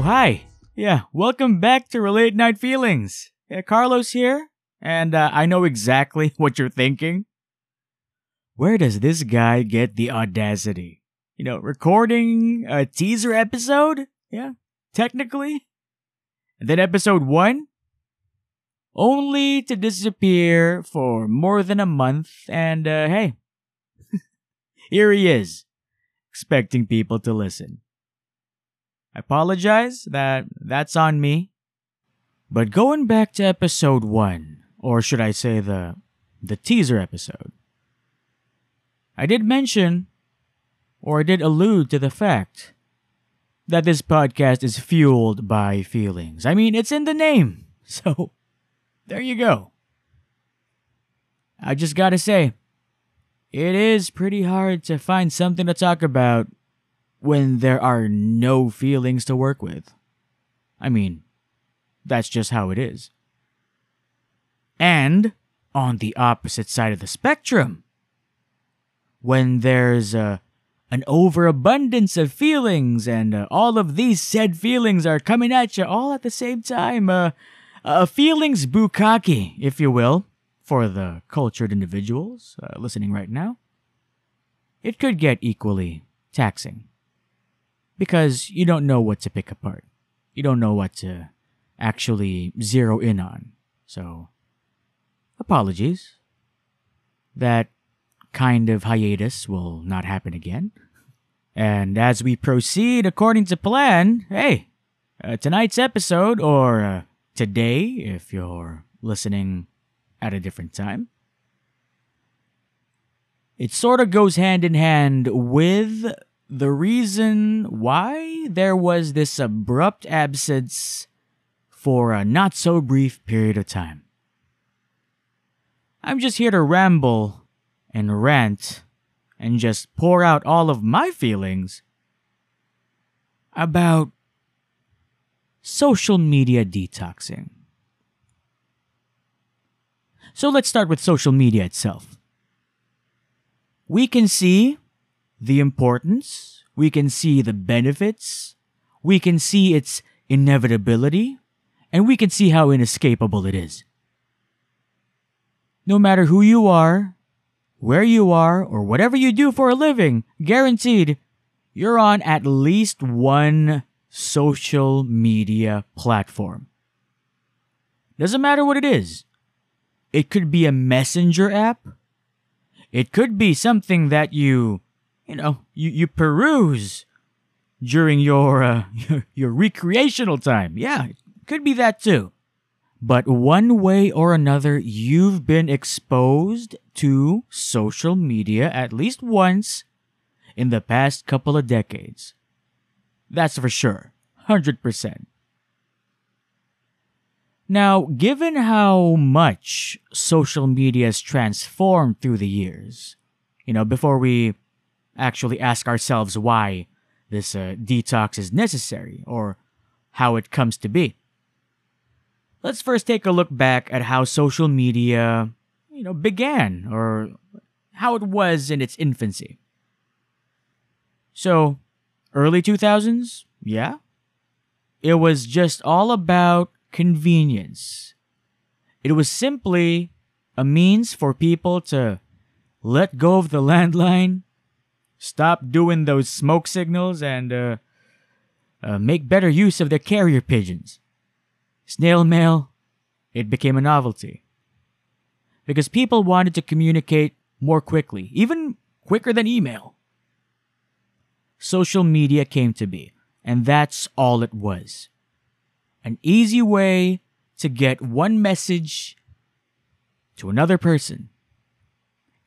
Oh, hi. Yeah, welcome back to Relate Night Feelings. Yeah, Carlos here, and uh, I know exactly what you're thinking. Where does this guy get the audacity? You know, recording a teaser episode? Yeah, technically. And then episode one? Only to disappear for more than a month, and uh, hey, here he is, expecting people to listen. I apologize that that's on me. But going back to episode 1, or should I say the the teaser episode. I did mention or I did allude to the fact that this podcast is fueled by feelings. I mean, it's in the name. So there you go. I just got to say it is pretty hard to find something to talk about when there are no feelings to work with. I mean, that's just how it is. And on the opposite side of the spectrum, when there's a an overabundance of feelings and uh, all of these said feelings are coming at you all at the same time, uh, a feelings bukkake, if you will, for the cultured individuals uh, listening right now, it could get equally taxing because you don't know what to pick apart. You don't know what to actually zero in on. So, apologies. That kind of hiatus will not happen again. And as we proceed according to plan, hey, uh, tonight's episode, or uh, today if you're listening at a different time, it sort of goes hand in hand with the reason why there was this abrupt absence for a not so brief period of time. I'm just here to ramble and rant and just pour out all of my feelings about social media detoxing. So let's start with social media itself. We can see the importance, we can see the benefits, we can see its inevitability, and we can see how inescapable it is. No matter who you are, where you are, or whatever you do for a living, guaranteed, you're on at least one social media platform. Doesn't matter what it is. It could be a messenger app. It could be something that you you know, you, you peruse during your, uh, your, your recreational time. Yeah, could be that too. But one way or another, you've been exposed to social media at least once in the past couple of decades. That's for sure. 100%. Now, given how much social media has transformed through the years, you know, before we actually ask ourselves why this uh, detox is necessary or how it comes to be. Let's first take a look back at how social media, you know, began or how it was in its infancy. So, early 2000s, yeah. It was just all about convenience. It was simply a means for people to let go of the landline stop doing those smoke signals and uh, uh, make better use of their carrier pigeons. Snail mail, it became a novelty. Because people wanted to communicate more quickly, even quicker than email. Social media came to be, and that's all it was. An easy way to get one message to another person.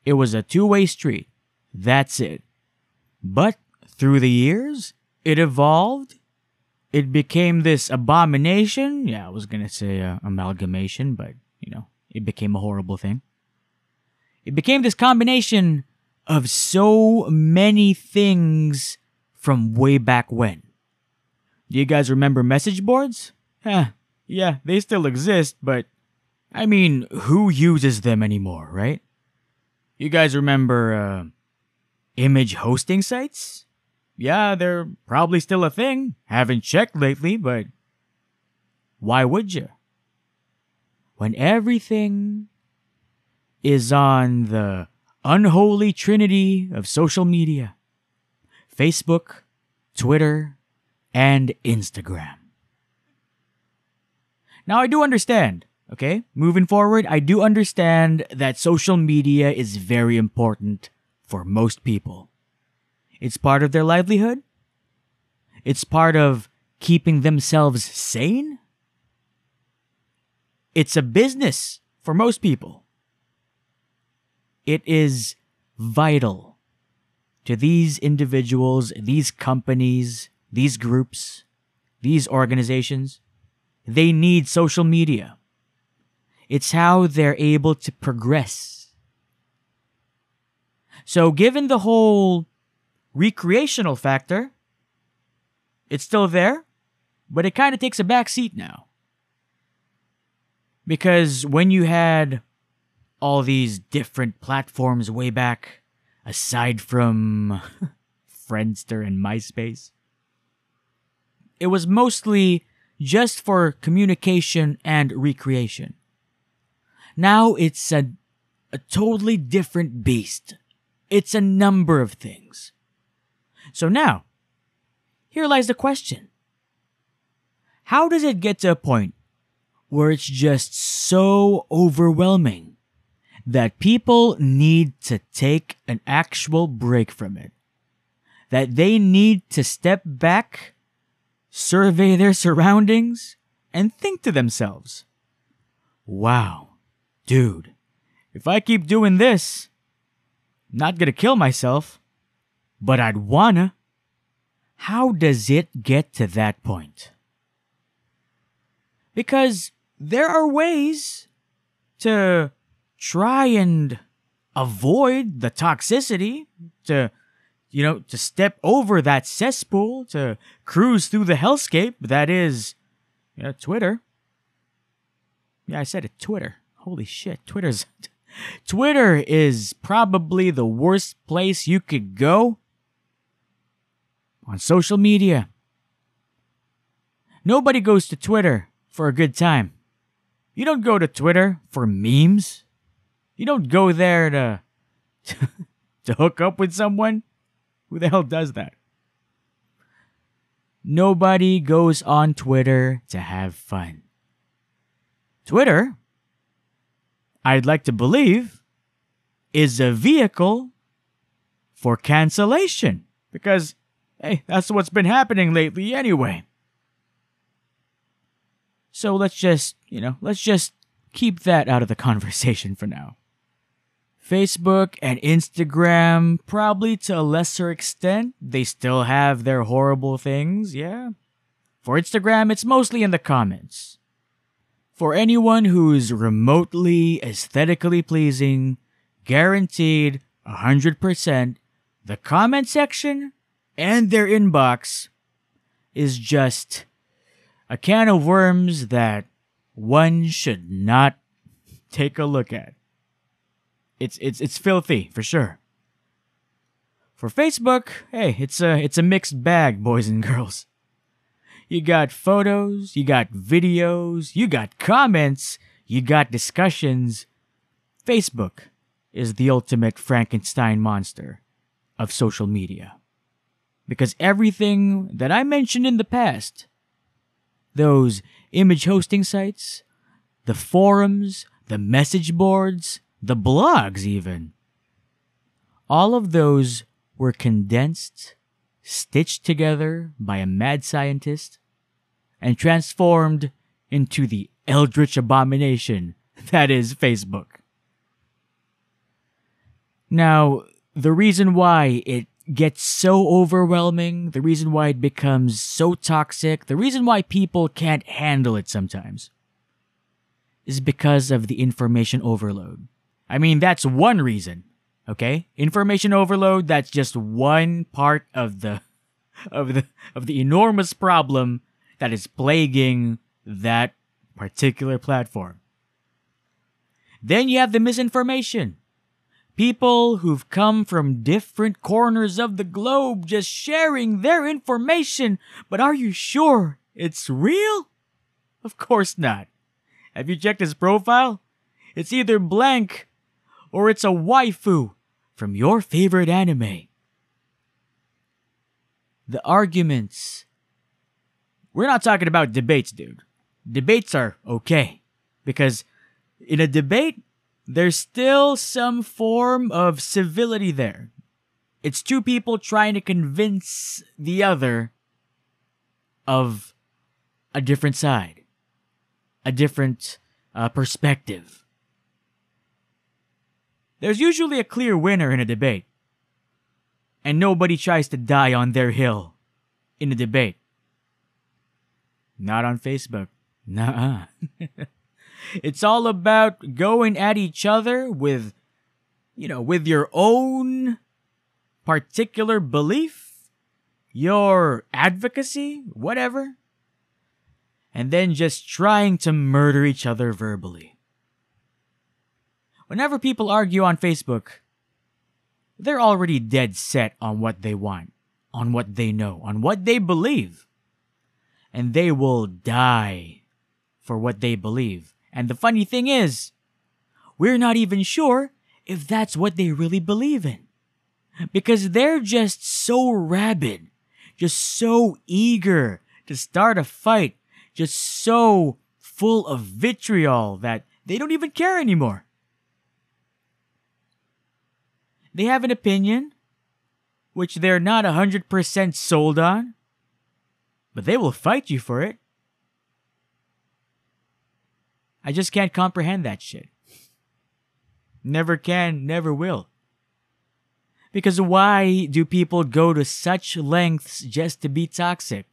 It was a two way street. That's it. But through the years, it evolved. It became this abomination. Yeah, I was going to say uh, amalgamation, but, you know, it became a horrible thing. It became this combination of so many things from way back when. Do you guys remember message boards? Huh, yeah, they still exist, but I mean, who uses them anymore, right? You guys remember uh, image hosting sites? yeah, they're probably still a thing. Haven't checked lately, but why would you? When everything is on the unholy trinity of social media Facebook, Twitter, and Instagram. Now, I do understand, okay? Moving forward, I do understand that social media is very important for most people. It's part of their livelihood. It's part of keeping themselves sane. It's a business for most people. It is vital to these individuals, these companies, these groups, these organizations. They need social media. It's how they're able to progress. So, given the whole recreational factor, it's still there, but it kind of takes a back seat now. Because when you had all these different platforms way back, aside from Friendster and MySpace, it was mostly just for communication and recreation. Now it's a, a totally different beast. It's a number of things. So now, here lies the question How does it get to a point where it's just so overwhelming that people need to take an actual break from it? That they need to step back, survey their surroundings, and think to themselves, wow, dude, if I keep doing this, not gonna kill myself but I'd wanna. How does it get to that point? Because there are ways to try and avoid the toxicity, to, you know, to step over that cesspool, to cruise through the hellscape that is, you know, Twitter. Yeah, I said it, Twitter. Holy shit, Twitter's. Twitter is probably the worst place you could go on social media. Nobody goes to Twitter for a good time. You don't go to Twitter for memes. You don't go there to to hook up with someone. Who the hell does that? Nobody goes on Twitter to have fun. Twitter, I'd like to believe, is a vehicle for cancellation because Hey, that's what's been happening lately anyway. So let's just, you know, let's just keep that out of the conversation for now. Facebook and Instagram, probably to a lesser extent, they still have their horrible things, yeah. For Instagram, it's mostly in the comments. For anyone who's remotely aesthetically pleasing, guaranteed 100%, the comment section and their inbox is just a can of worms that one should not take a look at. It's it's it's filthy for sure. For Facebook, hey, it's a it's a mixed bag, boys and girls. You got photos, you got videos, you got comments, you got discussions. Facebook is the ultimate Frankenstein monster of social media. Because everything that I mentioned in the past, those image hosting sites, the forums, the message boards, the blogs, even, all of those were condensed, stitched together by a mad scientist, and transformed into the eldritch abomination that is Facebook. Now, the reason why it gets so overwhelming, the reason why it becomes so toxic, the reason why people can't handle it sometimes is because of the information overload. I mean, that's one reason, okay? Information overload, that's just one part of the of the of the enormous problem that is plaguing that particular platform. Then you have the misinformation. People who've come from different corners of the globe just sharing their information. But are you sure it's real? Of course not. Have you checked his profile? It's either blank or it's a waifu from your favorite anime. The arguments. We're not talking about debates, dude. Debates are okay. Because in a debate, there's still some form of civility there. It's two people trying to convince the other of a different side, a different uh, perspective. There's usually a clear winner in a debate, and nobody tries to die on their hill in a debate. Not on Facebook. Nuh It's all about going at each other with, you know, with your own particular belief, your advocacy, whatever, and then just trying to murder each other verbally. Whenever people argue on Facebook, they're already dead set on what they want, on what they know, on what they believe. And they will die for what they believe. And the funny thing is, we're not even sure if that's what they really believe in. Because they're just so rabid, just so eager to start a fight, just so full of vitriol that they don't even care anymore. They have an opinion, which they're not 100% sold on, but they will fight you for it. I just can't comprehend that shit. Never can, never will. Because why do people go to such lengths just to be toxic?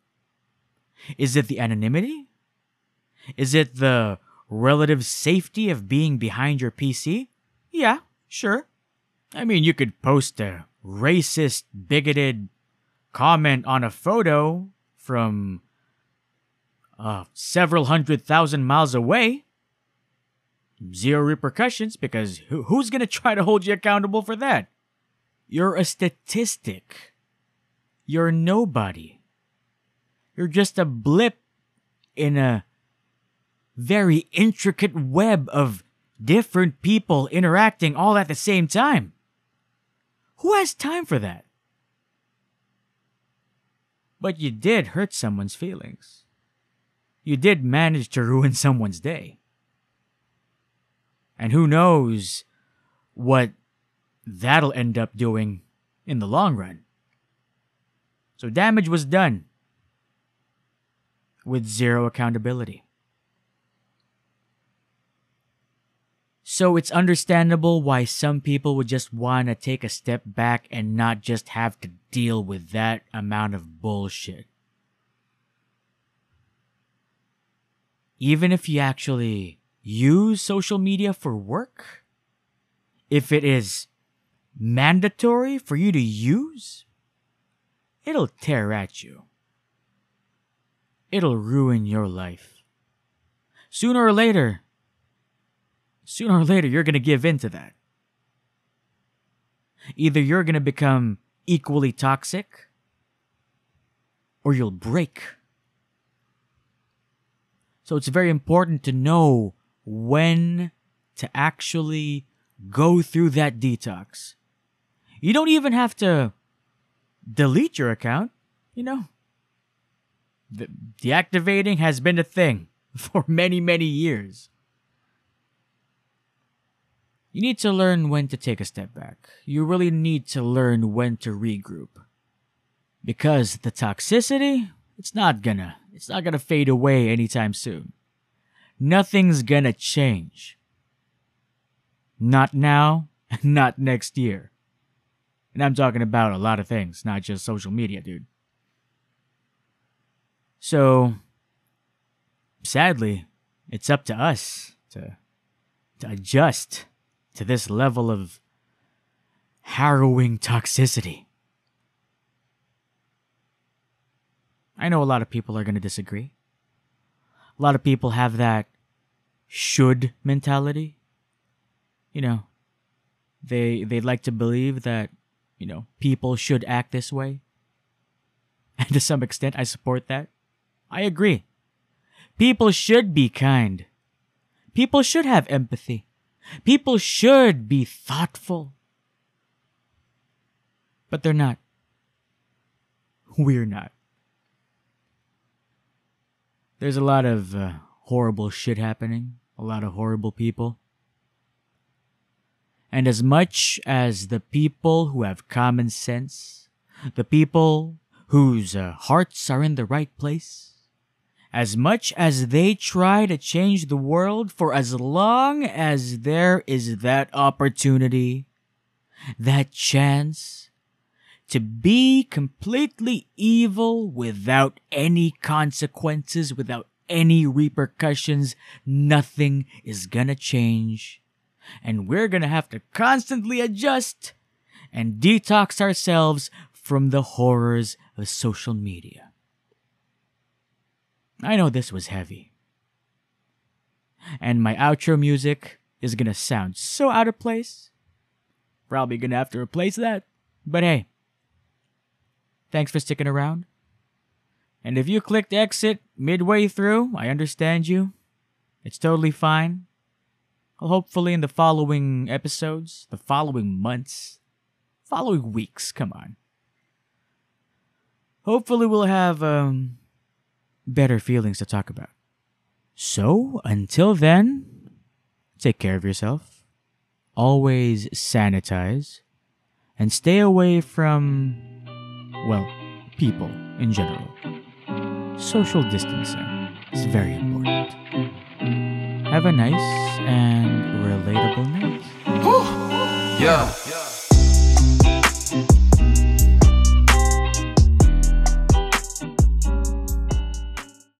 Is it the anonymity? Is it the relative safety of being behind your PC? Yeah, sure. I mean, you could post a racist, bigoted comment on a photo from uh, several hundred thousand miles away zero repercussions because who's going to try to hold you accountable for that? You're a statistic. You're nobody. You're just a blip in a very intricate web of different people interacting all at the same time. Who has time for that? But you did hurt someone's feelings. You did manage to ruin someone's day. And who knows what that'll end up doing in the long run. So damage was done with zero accountability. So it's understandable why some people would just want to take a step back and not just have to deal with that amount of bullshit. Even if you actually use social media for work, if it is mandatory for you to use, it'll tear at you. It'll ruin your life. Sooner or later, sooner or later, you're going to give in to that. Either you're going to become equally toxic or you'll break. So it's very important to know when to actually go through that detox. You don't even have to delete your account, you know. Deactivating has been a thing for many, many years. You need to learn when to take a step back. You really need to learn when to regroup. Because the toxicity, it's not gonna, it's not gonna fade away anytime soon nothing's gonna change. Not now, not next year. And I'm talking about a lot of things, not just social media, dude. So, sadly, it's up to us to, to adjust to this level of harrowing toxicity. I know a lot of people are going to disagree. A lot of people have that should mentality. You know, They they like to believe that, you know, people should act this way. And to some extent I support that. I agree. People should be kind. People should have empathy. People should be thoughtful. But they're not. We're not. There's a lot of uh, horrible shit happening, a lot of horrible people. And as much as the people who have common sense, the people whose uh, hearts are in the right place, as much as they try to change the world for as long as there is that opportunity, that chance to be completely evil without any consequences, without any repercussions, nothing is gonna change. And we're gonna have to constantly adjust and detox ourselves from the horrors of social media. I know this was heavy. And my outro music is gonna sound so out of place. Probably gonna have to replace that. But hey, thanks for sticking around. And if you clicked exit midway through, I understand you. It's totally fine. Well, hopefully, in the following episodes, the following months, following weeks, come on. Hopefully, we'll have um, better feelings to talk about. So, until then, take care of yourself. Always sanitize. And stay away from, well, people in general. Social distancing is very important. Have a nice and relatable night. Yeah.